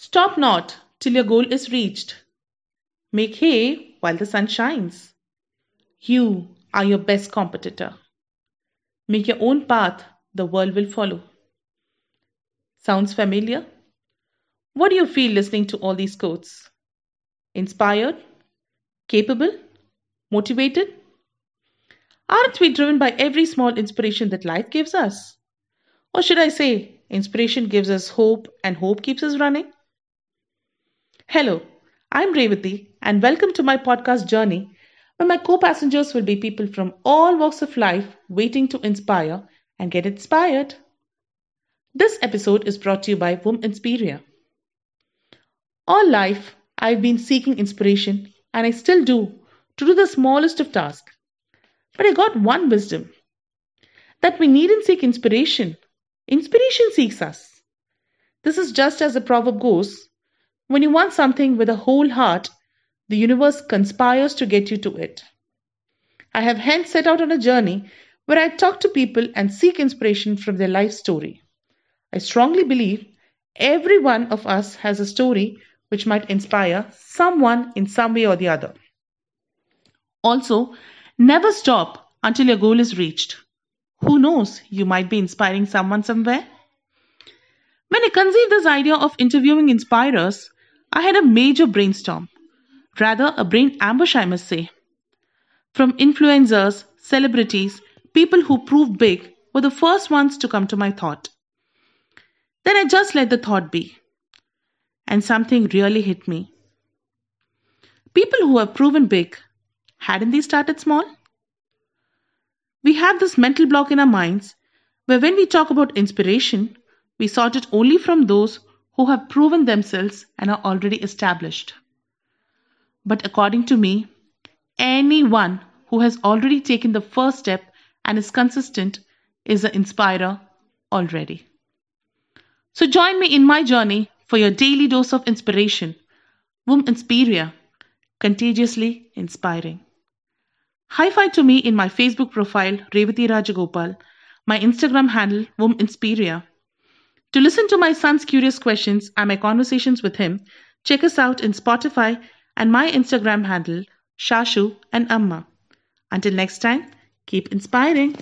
Stop not till your goal is reached. Make hay while the sun shines. You are your best competitor. Make your own path, the world will follow. Sounds familiar? What do you feel listening to all these quotes? Inspired? Capable? Motivated? Aren't we driven by every small inspiration that life gives us? Or should I say, inspiration gives us hope and hope keeps us running? Hello, I'm Revati, and welcome to my podcast journey where my co passengers will be people from all walks of life waiting to inspire and get inspired. This episode is brought to you by Wom Inspiria. All life, I've been seeking inspiration, and I still do, to do the smallest of tasks. But I got one wisdom that we needn't seek inspiration, inspiration seeks us. This is just as the proverb goes when you want something with a whole heart, the universe conspires to get you to it. I have hence set out on a journey where I talk to people and seek inspiration from their life story. I strongly believe every one of us has a story which might inspire someone in some way or the other. Also, never stop until your goal is reached. Who knows, you might be inspiring someone somewhere. When I conceived this idea of interviewing inspirers, I had a major brainstorm. Rather, a brain ambush, I must say. From influencers, celebrities, people who proved big were the first ones to come to my thought. Then I just let the thought be. And something really hit me. People who have proven big, hadn't they started small? We have this mental block in our minds where when we talk about inspiration, we sort it only from those who have proven themselves and are already established. But according to me, anyone who has already taken the first step and is consistent is an inspirer already. So join me in my journey for your daily dose of inspiration. Wom Inspiria, contagiously inspiring. High five to me in my Facebook profile, Revati Rajagopal, my Instagram handle, Wom Inspiria, to listen to my son's curious questions and my conversations with him, check us out in Spotify and my Instagram handle, Shashu and Amma. Until next time, keep inspiring.